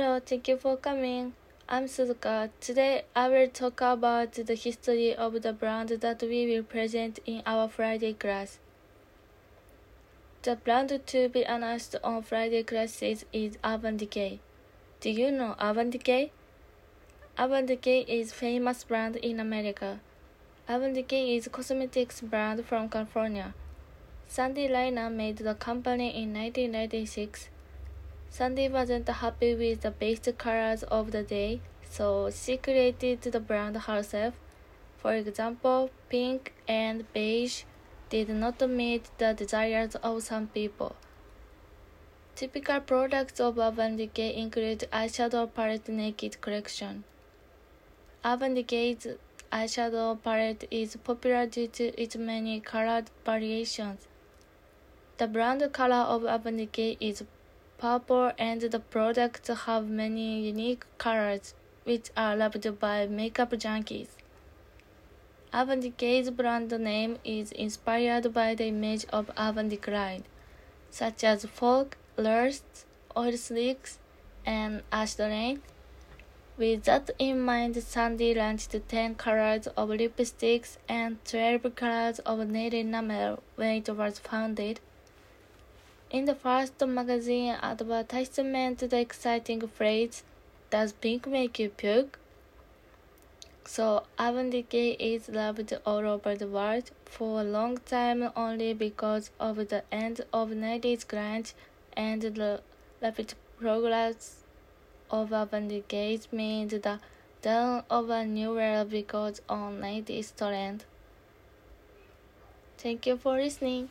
Hello, thank you for coming. I'm Suzuka. Today I will talk about the history of the brand that we will present in our Friday class. The brand to be announced on Friday classes is Urban Decay. Do you know Urban Decay? Urban Decay is famous brand in America. Urban Decay is a cosmetics brand from California. Sandy Lerner made the company in 1996. Sandy wasn't happy with the base colors of the day, so she created the brand herself. For example, pink and beige did not meet the desires of some people. Typical products of Urban Decay include eyeshadow palette Naked collection. Urban Decay's eyeshadow palette is popular due to its many colored variations. The brand color of Urban Decay is purple and the products have many unique colors which are loved by makeup junkies. Urban Decay's brand name is inspired by the image of urban decline, such as fog, rust, oil slicks, and acid rain. With that in mind, Sandy launched 10 colors of lipsticks and 12 colors of nail enamel when it was founded. In the first magazine advertisement, the exciting phrase, Does pink make you puke? So, Decay is loved all over the world for a long time only because of the end of 90s grunge and the rapid progress of Decay means the dawn of a new era because on 90s trend. Thank you for listening.